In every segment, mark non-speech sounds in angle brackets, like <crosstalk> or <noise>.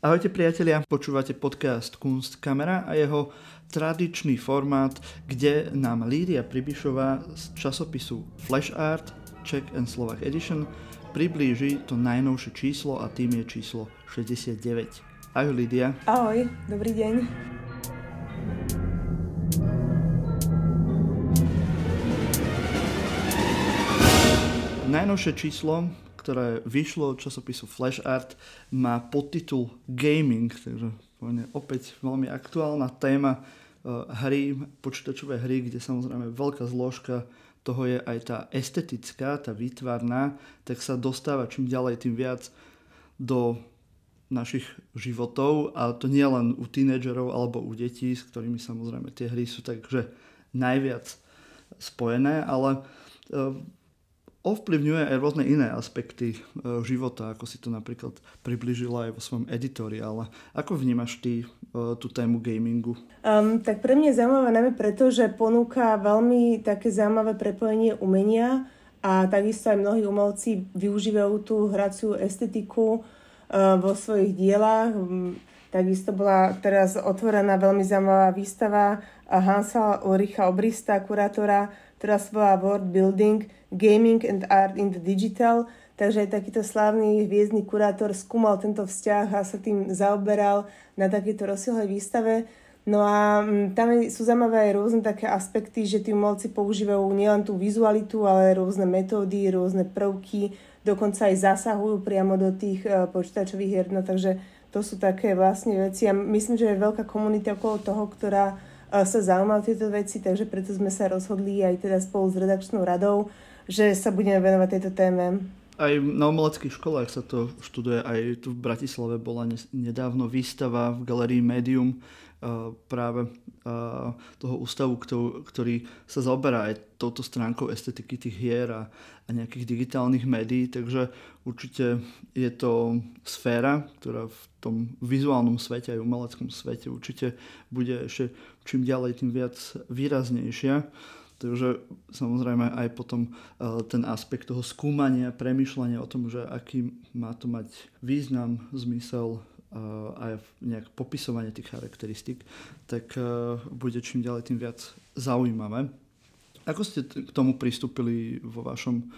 Ahojte priatelia, počúvate podcast Kunst Kamera a jeho tradičný formát, kde nám Lídia Pribišová z časopisu Flash Art Czech and Slovak Edition priblíži to najnovšie číslo a tým je číslo 69. Ahoj Lídia. Ahoj, dobrý deň. Najnovšie číslo ktoré vyšlo od časopisu Flash Art, má podtitul Gaming, takže opäť veľmi aktuálna téma uh, hry, počítačové hry, kde samozrejme veľká zložka toho je aj tá estetická, tá výtvarná, tak sa dostáva čím ďalej tým viac do našich životov a to nie len u tínedžerov alebo u detí, s ktorými samozrejme tie hry sú takže najviac spojené, ale uh, ovplyvňuje aj rôzne iné aspekty e, života, ako si to napríklad približila aj vo svojom editoriále. Ako vnímaš ty e, tú tému gamingu? Um, tak pre mňa je zaujímavé najmä preto, že ponúka veľmi také zaujímavé prepojenie umenia a takisto aj mnohí umelci využívajú tú hraciu estetiku uh, vo svojich dielách. Takisto bola teraz otvorená veľmi zaujímavá výstava Hansa Ulricha Obrista, kurátora, sa volá World Building – Gaming and Art in the Digital, takže aj takýto slávny hviezdny kurátor skúmal tento vzťah a sa tým zaoberal na takéto rozsiahlej výstave. No a mm, tam sú zaujímavé aj rôzne také aspekty, že tí umelci používajú nielen tú vizualitu, ale rôzne metódy, rôzne prvky, dokonca aj zasahujú priamo do tých e, počítačových hier, no takže to sú také vlastne veci a myslím, že je veľká komunita okolo toho, ktorá sa zaujíma o tieto veci, takže preto sme sa rozhodli aj teda spolu s redakčnou radou, že sa budeme venovať tejto téme. Aj na umeleckých školách sa to študuje, aj tu v Bratislave bola nedávno výstava v galerii Medium uh, práve uh, toho ústavu, ktorý sa zaoberá aj touto stránkou estetiky tých hier a nejakých digitálnych médií, takže určite je to sféra, ktorá v tom vizuálnom svete aj umeleckom svete určite bude ešte čím ďalej tým viac výraznejšia. Takže samozrejme aj potom e, ten aspekt toho skúmania, premyšľania o tom, že aký má to mať význam, zmysel e, aj nejak popisovanie tých charakteristík, tak e, bude čím ďalej tým viac zaujímavé. Ako ste k tomu pristúpili vo vašom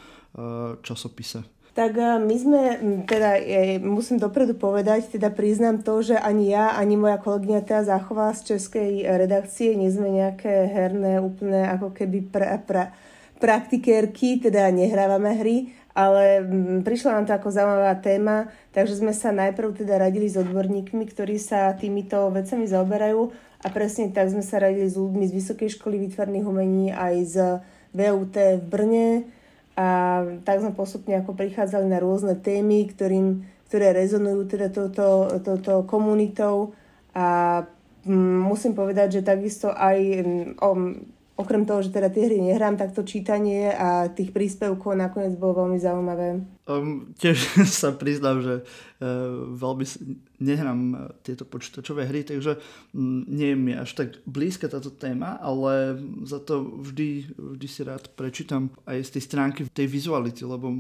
časopise? Tak my sme, teda musím dopredu povedať, teda priznám to, že ani ja, ani moja kolegyňa Tea Zachová z českej redakcie nie sme nejaké herné, úplne ako keby pra, pra, praktikérky, teda nehrávame hry, ale prišla nám to ako zaujímavá téma, takže sme sa najprv teda radili s odborníkmi, ktorí sa týmito vecami zaoberajú a presne tak sme sa radili s ľuďmi z Vysokej školy výtvarných umení aj z VUT v Brne, a tak sme postupne ako prichádzali na rôzne témy, ktorým, ktoré rezonujú teda touto, touto komunitou. A mm, musím povedať, že takisto aj o, okrem toho, že teda tie hry nehrám, tak to čítanie a tých príspevkov nakoniec bolo veľmi zaujímavé. Um, tiež <laughs> sa priznám, že uh, veľmi nehrám e, tieto počítačové hry, takže um, nie je mi až tak blízka táto téma, ale za to vždy, vždy si rád prečítam aj z tej stránky tej vizuality, lebo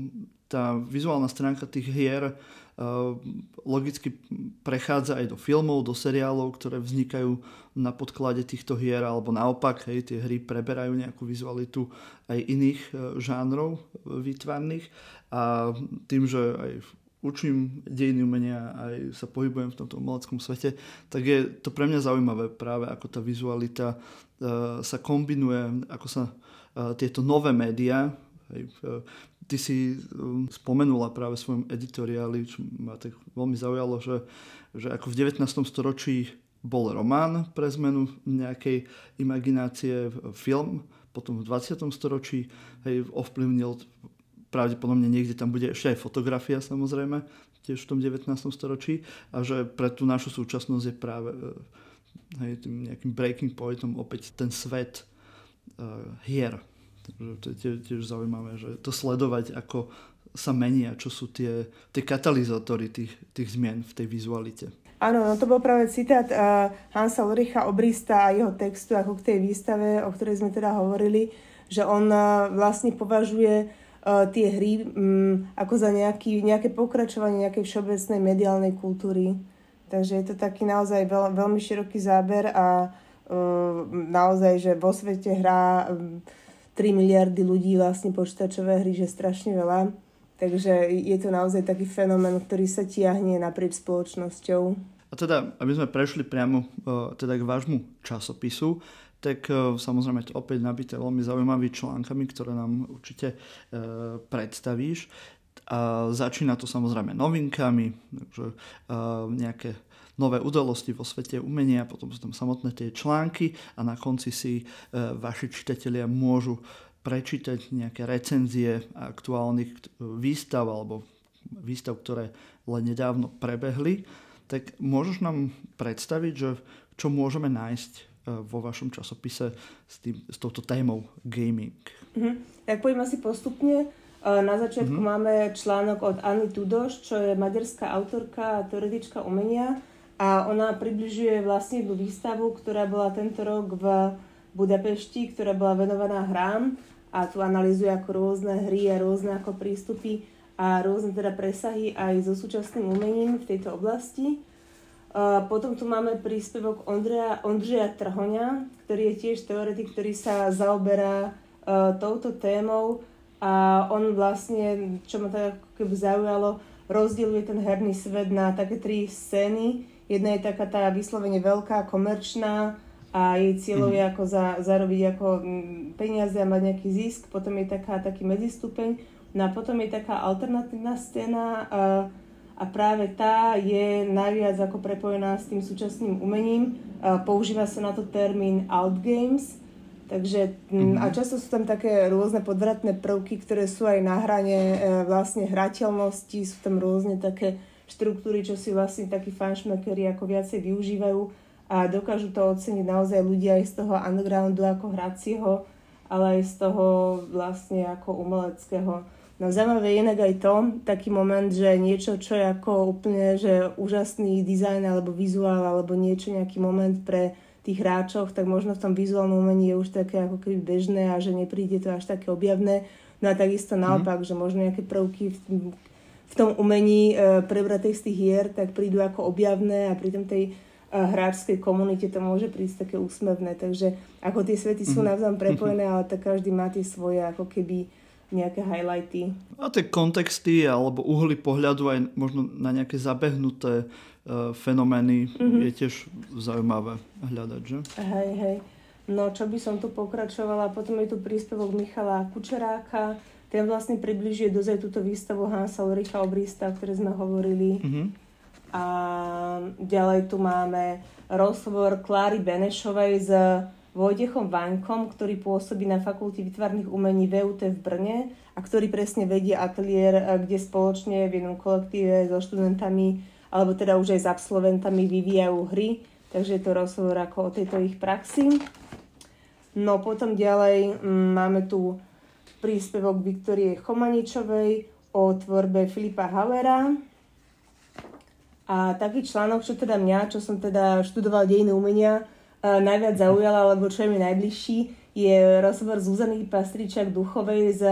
tá vizuálna stránka tých hier logicky prechádza aj do filmov, do seriálov, ktoré vznikajú na podklade týchto hier, alebo naopak, hej, tie hry preberajú nejakú vizualitu aj iných e, žánrov výtvarných. A tým, že aj učím dejiny umenia, aj sa pohybujem v tomto umeleckom svete, tak je to pre mňa zaujímavé práve ako tá vizualita uh, sa kombinuje, ako sa tieto nové médiá, ty si um, spomenula práve svojom editoriáli, čo ma tak veľmi zaujalo, že, že ako v 19. storočí bol román pre zmenu nejakej imaginácie, film, potom v 20. storočí hej, ovplyvnil pravdepodobne niekde tam bude ešte aj fotografia samozrejme, tiež v tom 19. storočí a že pre tú našu súčasnosť je práve hej, tým nejakým breaking pointom opäť ten svet uh, hier, to je tiež, tiež zaujímavé, že to sledovať, ako sa menia, čo sú tie, tie katalizátory tých, tých zmien v tej vizualite. Áno, no to bol práve citát uh, Hansa Ulricha Obrista a jeho textu ako k tej výstave, o ktorej sme teda hovorili, že on uh, vlastne považuje uh, tie hry um, ako za nejaký, nejaké pokračovanie nejakej všeobecnej mediálnej kultúry. Takže je to taký naozaj veľ, veľmi široký záber a uh, naozaj, že vo svete hrá um, 3 miliardy ľudí vlastne počítačové hry, že strašne veľa. Takže je to naozaj taký fenomén, ktorý sa tiahne naprieč spoločnosťou. A teda, aby sme prešli priamo uh, teda k vášmu časopisu, tak uh, samozrejme to opäť nabité veľmi zaujímavými článkami, ktoré nám určite uh, predstavíš. A začína to samozrejme novinkami, takže nejaké nové udalosti vo svete umenia, potom sú tam samotné tie články a na konci si vaši čitatelia môžu prečítať nejaké recenzie aktuálnych výstav alebo výstav, ktoré len nedávno prebehli. Tak môžeš nám predstaviť, že čo môžeme nájsť vo vašom časopise s, tým, s touto témou gaming? Mm-hmm. Tak poďme asi postupne. Na začiatku mm-hmm. máme článok od Anny Tudoš, čo je maďarská autorka a teoretička umenia a ona približuje vlastne jednu výstavu, ktorá bola tento rok v Budapešti, ktorá bola venovaná hrám a tu analizuje ako rôzne hry a rôzne ako prístupy a rôzne teda presahy aj so súčasným umením v tejto oblasti. Potom tu máme príspevok Ondreja, Ondřeja Trhoňa, ktorý je tiež teoretik, ktorý sa zaoberá uh, touto témou a on vlastne, čo ma tak ako keby zaujalo, rozdieluje ten herný svet na také tri scény. Jedna je taká tá vyslovene veľká, komerčná a jej cieľom mm. je ako za, zarobiť ako peniaze a mať nejaký zisk. Potom je taká, taký medzistupeň. No a potom je taká alternatívna scéna a, a práve tá je najviac ako prepojená s tým súčasným umením. A používa sa na to termín outgames, Takže mm-hmm. a často sú tam také rôzne podvratné prvky, ktoré sú aj na hrane e, vlastne hrateľnosti, sú tam rôzne také štruktúry, čo si vlastne takí fanšmekeri ako viacej využívajú a dokážu to oceniť naozaj ľudia aj z toho undergroundu ako hracieho, ale aj z toho vlastne ako umeleckého. No zaujímavé je inak aj to, taký moment, že niečo, čo je ako úplne že úžasný dizajn alebo vizuál alebo niečo, nejaký moment pre tých hráčoch, tak možno v tom vizuálnom umení je už také ako keby bežné a že nepríde to až také objavné. No a takisto mhm. naopak, mm. že možno nejaké prvky v, v tom umení e, prebratých z tých hier tak prídu ako objavné a pritom tej e, hráčskej komunite to môže prísť také úsmevné. Takže ako tie svety sú mm. navzájom <laughs> prepojené, ale tak každý má tie svoje ako keby nejaké highlighty. A tie kontexty alebo uhly pohľadu aj možno na nejaké zabehnuté uh, fenomény mm-hmm. je tiež zaujímavé hľadať, že? Hej, hej. No čo by som tu pokračovala, potom je tu príspevok Michala Kučeráka, ten vlastne približuje dozaj túto výstavu Hansa Ulricha Obrista, o ktorej sme hovorili. Mm-hmm. A ďalej tu máme rozhovor Kláry Benešovej z Vojdechom Vaňkom, ktorý pôsobí na Fakulte výtvarných umení VUT v Brne a ktorý presne vedie ateliér, eh, kde spoločne v jednom kolektíve so študentami alebo teda už aj s absolventami vyvíjajú hry, takže je to rozhovor ako o tejto ich praxi. No potom ďalej mm, máme tu príspevok Viktorie Chomaničovej o tvorbe Filipa Hauera. A taký článok, čo teda mňa, čo som teda študoval dejiny umenia, najviac zaujala, alebo čo je mi najbližší, je rozhovor Zuzany Pastričak Duchovej s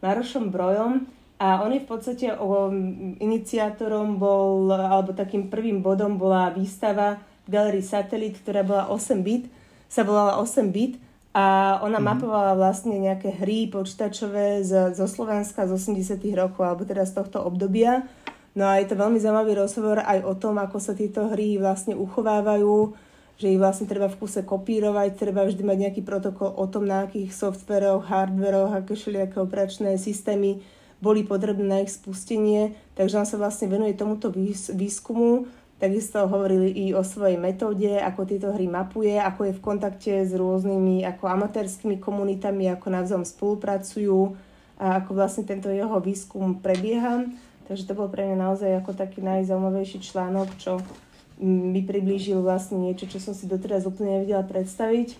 Marošom Brojom. A on je v podstate o, iniciátorom bol, alebo takým prvým bodom bola výstava v Galerii Satelit, ktorá bola 8 bit, sa volala 8 bit a ona mm-hmm. mapovala vlastne nejaké hry počítačové z, zo Slovenska z 80 rokov, alebo teda z tohto obdobia. No a je to veľmi zaujímavý rozhovor aj o tom, ako sa tieto hry vlastne uchovávajú, že ich vlastne treba v kuse kopírovať, treba vždy mať nejaký protokol o tom, na akých softveroch, hardveroch, aké všelijaké operačné systémy boli potrebné na ich spustenie. Takže on sa vlastne venuje tomuto výskumu. Takisto hovorili i o svojej metóde, ako tieto hry mapuje, ako je v kontakte s rôznymi ako amatérskými komunitami, ako navzájom spolupracujú a ako vlastne tento jeho výskum prebieha. Takže to bol pre mňa naozaj ako taký najzaujímavejší článok, čo mi priblížil vlastne niečo, čo som si doteraz úplne nevedela predstaviť.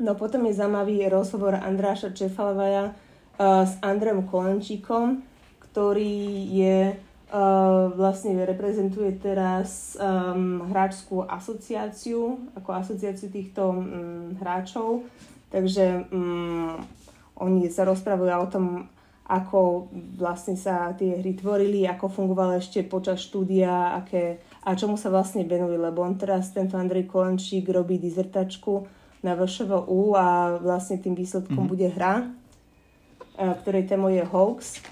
No potom je zaujímavý rozhovor Andráša Čefalovaja uh, s Andrem Kolančíkom, ktorý je uh, vlastne reprezentuje teraz um, hráčskú asociáciu, ako asociáciu týchto um, hráčov. Takže um, oni sa rozprávajú o tom, ako vlastne sa tie hry tvorili, ako fungovalo ešte počas štúdia, aké a čomu sa vlastne venujú, lebo on teraz, tento Andrej Kolančík, robí dizertačku na VŠVU a vlastne tým výsledkom mm-hmm. bude hra, ktorej témou je hoax.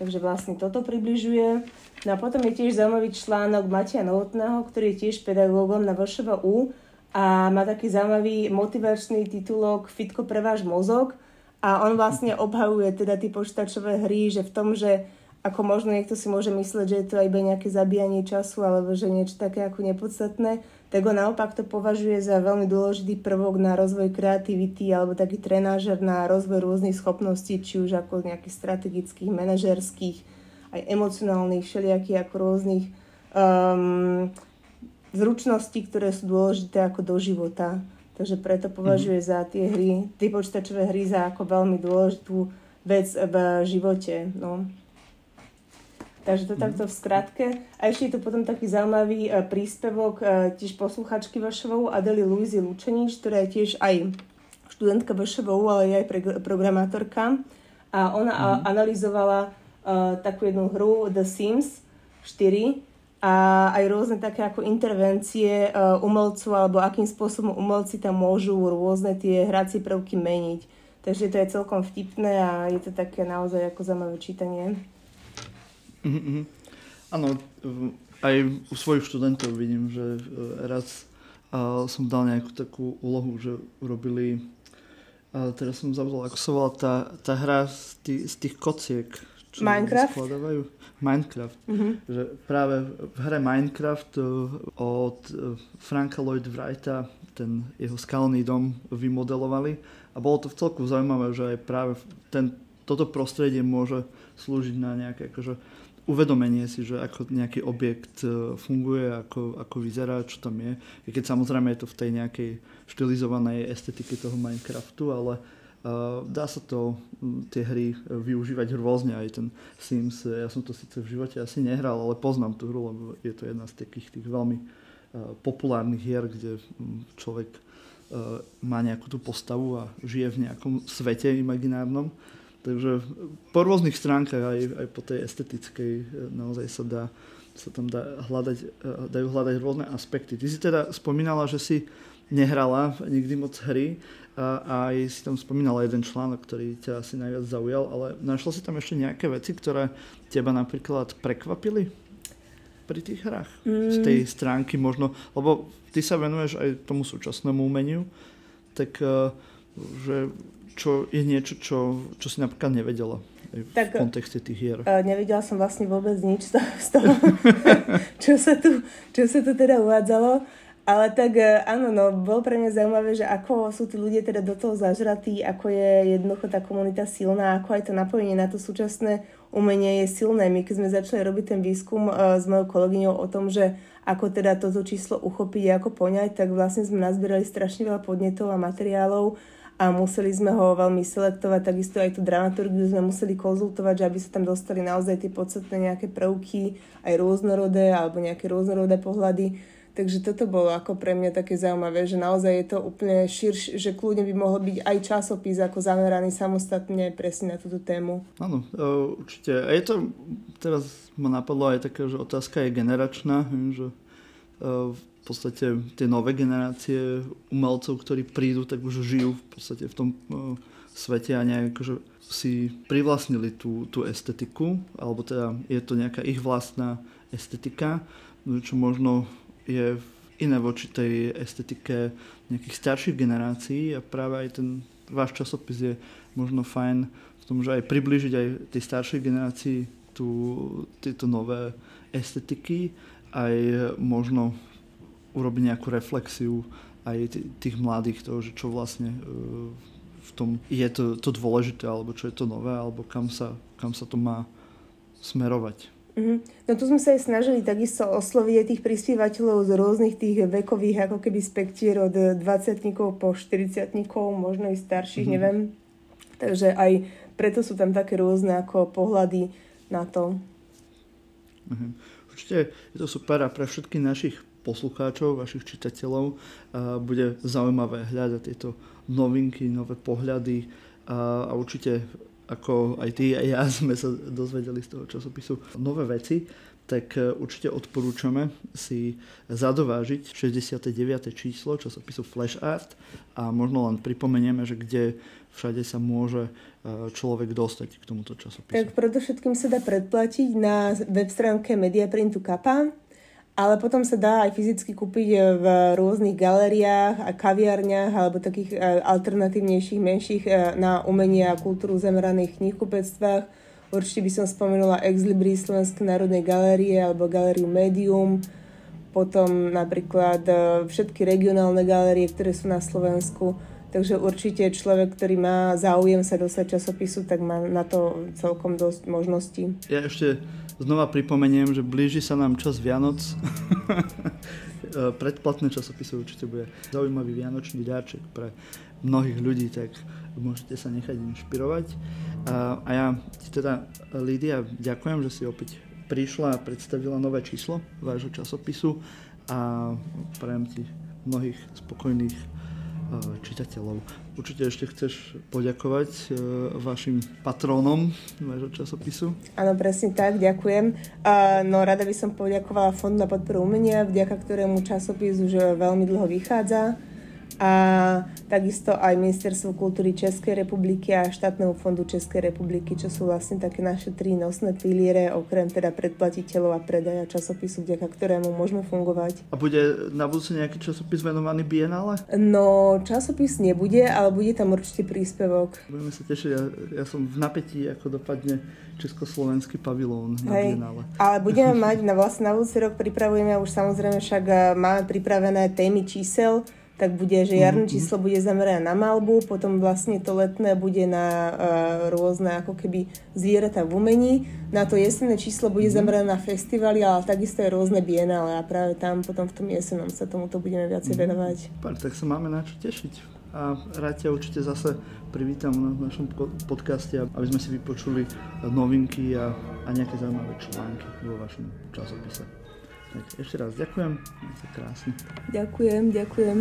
Takže vlastne toto približuje. No a potom je tiež zaujímavý článok Matia Novotného, ktorý je tiež pedagógom na VŠVU a má taký zaujímavý motivačný titulok Fitko pre váš mozog a on vlastne obhajuje teda tie počítačové hry, že v tom, že ako možno niekto si môže mysleť, že je to iba nejaké zabíjanie času alebo že niečo také ako nepodstatné, tak on naopak to považuje za veľmi dôležitý prvok na rozvoj kreativity alebo taký trenážer na rozvoj rôznych schopností, či už ako nejakých strategických, manažerských, aj emocionálnych, všelijakých ako rôznych um, zručností, ktoré sú dôležité ako do života. Takže preto považuje mm-hmm. za tie hry, tie počítačové hry za ako veľmi dôležitú vec v živote. No. Takže to takto v skratke. A ešte je tu potom taký zaujímavý uh, príspevok uh, tiež posluchačky VŠVU Adely Luizy Lučenič, ktorá je tiež aj študentka VŠVU, ale je aj pre- programátorka. A ona mm. analyzovala uh, takú jednu hru The Sims 4 a aj rôzne také ako intervencie uh, umelcov alebo akým spôsobom umelci tam môžu rôzne tie hracie prvky meniť. Takže to je celkom vtipné a je to také naozaj ako zaujímavé čítanie. Mm-hmm. Áno, aj u svojich študentov vidím, že e, raz uh, som dal nejakú takú úlohu, že urobili uh, teraz som zabudol, ako sa volá tá, tá hra z tých, z tých kociek. Čo Minecraft? Skladávajú. Minecraft. Mm-hmm. Že práve v hre Minecraft od Franka Lloyd Wrighta ten jeho skalný dom vymodelovali a bolo to v celku zaujímavé, že aj práve ten, toto prostredie môže slúžiť na nejaké akože, uvedomenie si, že ako nejaký objekt e, funguje, ako, ako vyzerá, čo tam je. I keď samozrejme je to v tej nejakej štilizovanej estetike toho Minecraftu, ale uh, dá sa to, tie hry využívať rôzne, aj ten Sims, ja som to síce v živote asi nehral, ale poznám tú hru, lebo je to jedna z takých tých veľmi uh, populárnych hier, kde človek uh, má nejakú tú postavu a žije v nejakom svete imaginárnom. Takže po rôznych stránkach, aj, aj po tej estetickej, e, naozaj sa dá sa tam dá hľadať, e, dajú hľadať rôzne aspekty. Ty si teda spomínala, že si nehrala nikdy moc hry a aj si tam spomínala jeden článok, ktorý ťa asi najviac zaujal, ale našla si tam ešte nejaké veci, ktoré teba napríklad prekvapili pri tých hrách? Mm. Z tej stránky možno, lebo ty sa venuješ aj tomu súčasnému umeniu, tak e, že čo je niečo, čo, čo si napríklad nevedela v tak, kontexte tých hier? Uh, nevedela som vlastne vôbec nič z toho, <laughs> čo, sa tu, čo sa tu teda uvádzalo. Ale tak uh, áno, no, bolo pre mňa zaujímavé, že ako sú tí ľudia teda do toho zažratí, ako je jednoducho tá komunita silná, ako aj to napojenie na to súčasné umenie je silné. My keď sme začali robiť ten výskum s mojou kolegyňou o tom, že ako teda toto číslo uchopiť ako poňať, tak vlastne sme nazbierali strašne veľa podnetov a materiálov, a museli sme ho veľmi selektovať, takisto aj tú dramaturgiu sme museli konzultovať, že aby sa tam dostali naozaj tie podstatné nejaké prvky, aj rôznorodé alebo nejaké rôznorodé pohľady. Takže toto bolo ako pre mňa také zaujímavé, že naozaj je to úplne širšie, že kľudne by mohol byť aj časopis ako zameraný samostatne presne na túto tému. Áno, e, určite. A je to, teraz ma napadlo aj taká, že otázka je generačná, že v podstate tie nové generácie umelcov, ktorí prídu, tak už žijú v podstate v tom uh, svete a nejak akože si privlastnili tú, tú estetiku, alebo teda je to nejaká ich vlastná estetika, čo možno je iné voči tej estetike nejakých starších generácií a práve aj ten váš časopis je možno fajn v tom, že aj približiť aj tej staršej generácii tú, tieto nové estetiky, aj možno urobiť nejakú reflexiu aj tých mladých, toho, že čo vlastne e, v tom je to, to dôležité, alebo čo je to nové, alebo kam sa, kam sa to má smerovať. Mm-hmm. No tu sme sa aj snažili takisto osloviť tých prispievateľov z rôznych tých vekových ako keby spektier od 20 po 40 možno i starších, mm-hmm. neviem. Takže aj preto sú tam také rôzne ako pohľady na to. Mm-hmm. Určite je to super a pre všetkých našich poslucháčov, vašich čitateľov bude zaujímavé hľadať tieto novinky, nové pohľady a určite ako aj ty a ja <laughs> sme sa dozvedeli z toho časopisu nové veci. Tak e, určite odporúčame si zadovážiť 69. číslo časopisu Flash Art a možno len pripomenieme, že kde všade sa môže e, človek dostať k tomuto časopisu. Tak predovšetkým sa dá predplatiť na web stránke Mediaprintu Kappa, ale potom sa dá aj fyzicky kúpiť v rôznych galériách a kaviarniach alebo takých e, alternatívnejších, menších na umenie a kultúru zameraných knihkupectvách Určite by som spomenula Ex Libris Slovenskej národnej galérie alebo galériu Medium, potom napríklad e, všetky regionálne galérie, ktoré sú na Slovensku. Takže určite človek, ktorý má záujem sa dostať časopisu, tak má na to celkom dosť možností. Ja ešte znova pripomeniem, že blíži sa nám čas Vianoc. <laughs> Predplatné časopisy určite bude zaujímavý vianočný dáček pre mnohých ľudí, tak môžete sa nechať inšpirovať. A, a ja ti teda, Lídia, ďakujem, že si opäť prišla a predstavila nové číslo vášho časopisu a prajem ti mnohých spokojných e, čitateľov. Určite ešte chceš poďakovať e, vašim patrónom vášho časopisu. Áno, presne tak, ďakujem. No rada by som poďakovala Fondu na podporu umenia, vďaka ktorému časopis už veľmi dlho vychádza a takisto aj Ministerstvo kultúry Českej republiky a štátneho fondu Českej republiky, čo sú vlastne také naše tri nosné piliere, okrem teda predplatiteľov a predaja časopisu, vďaka ktorému môžeme fungovať. A bude na budúce nejaký časopis venovaný Bienále? No, časopis nebude, ale bude tam určite príspevok. Budeme sa tešiť, ja, ja som v napätí, ako dopadne československý pavilón na Hej, Bienále. Ale budeme <laughs> mať, na vlastne na budúci rok pripravujeme už samozrejme však eh, máme pripravené témy čísel, tak bude, že jarné mm-hmm. číslo bude zamerané na malbu, potom vlastne to letné bude na uh, rôzne ako keby zvieratá v umení, na to jesenné číslo bude mm-hmm. zamerané na festivaly, ale takisto aj rôzne bienále a práve tam potom v tom jesenom sa tomuto budeme viacej mm-hmm. venovať. Pár, tak sa máme na čo tešiť a rád ťa určite zase privítam na našom podcaste, aby sme si vypočuli novinky a, a nejaké zaujímavé články vo vašom časopise. Tak ešte raz ďakujem, krásne. Ďakujem, ďakujem.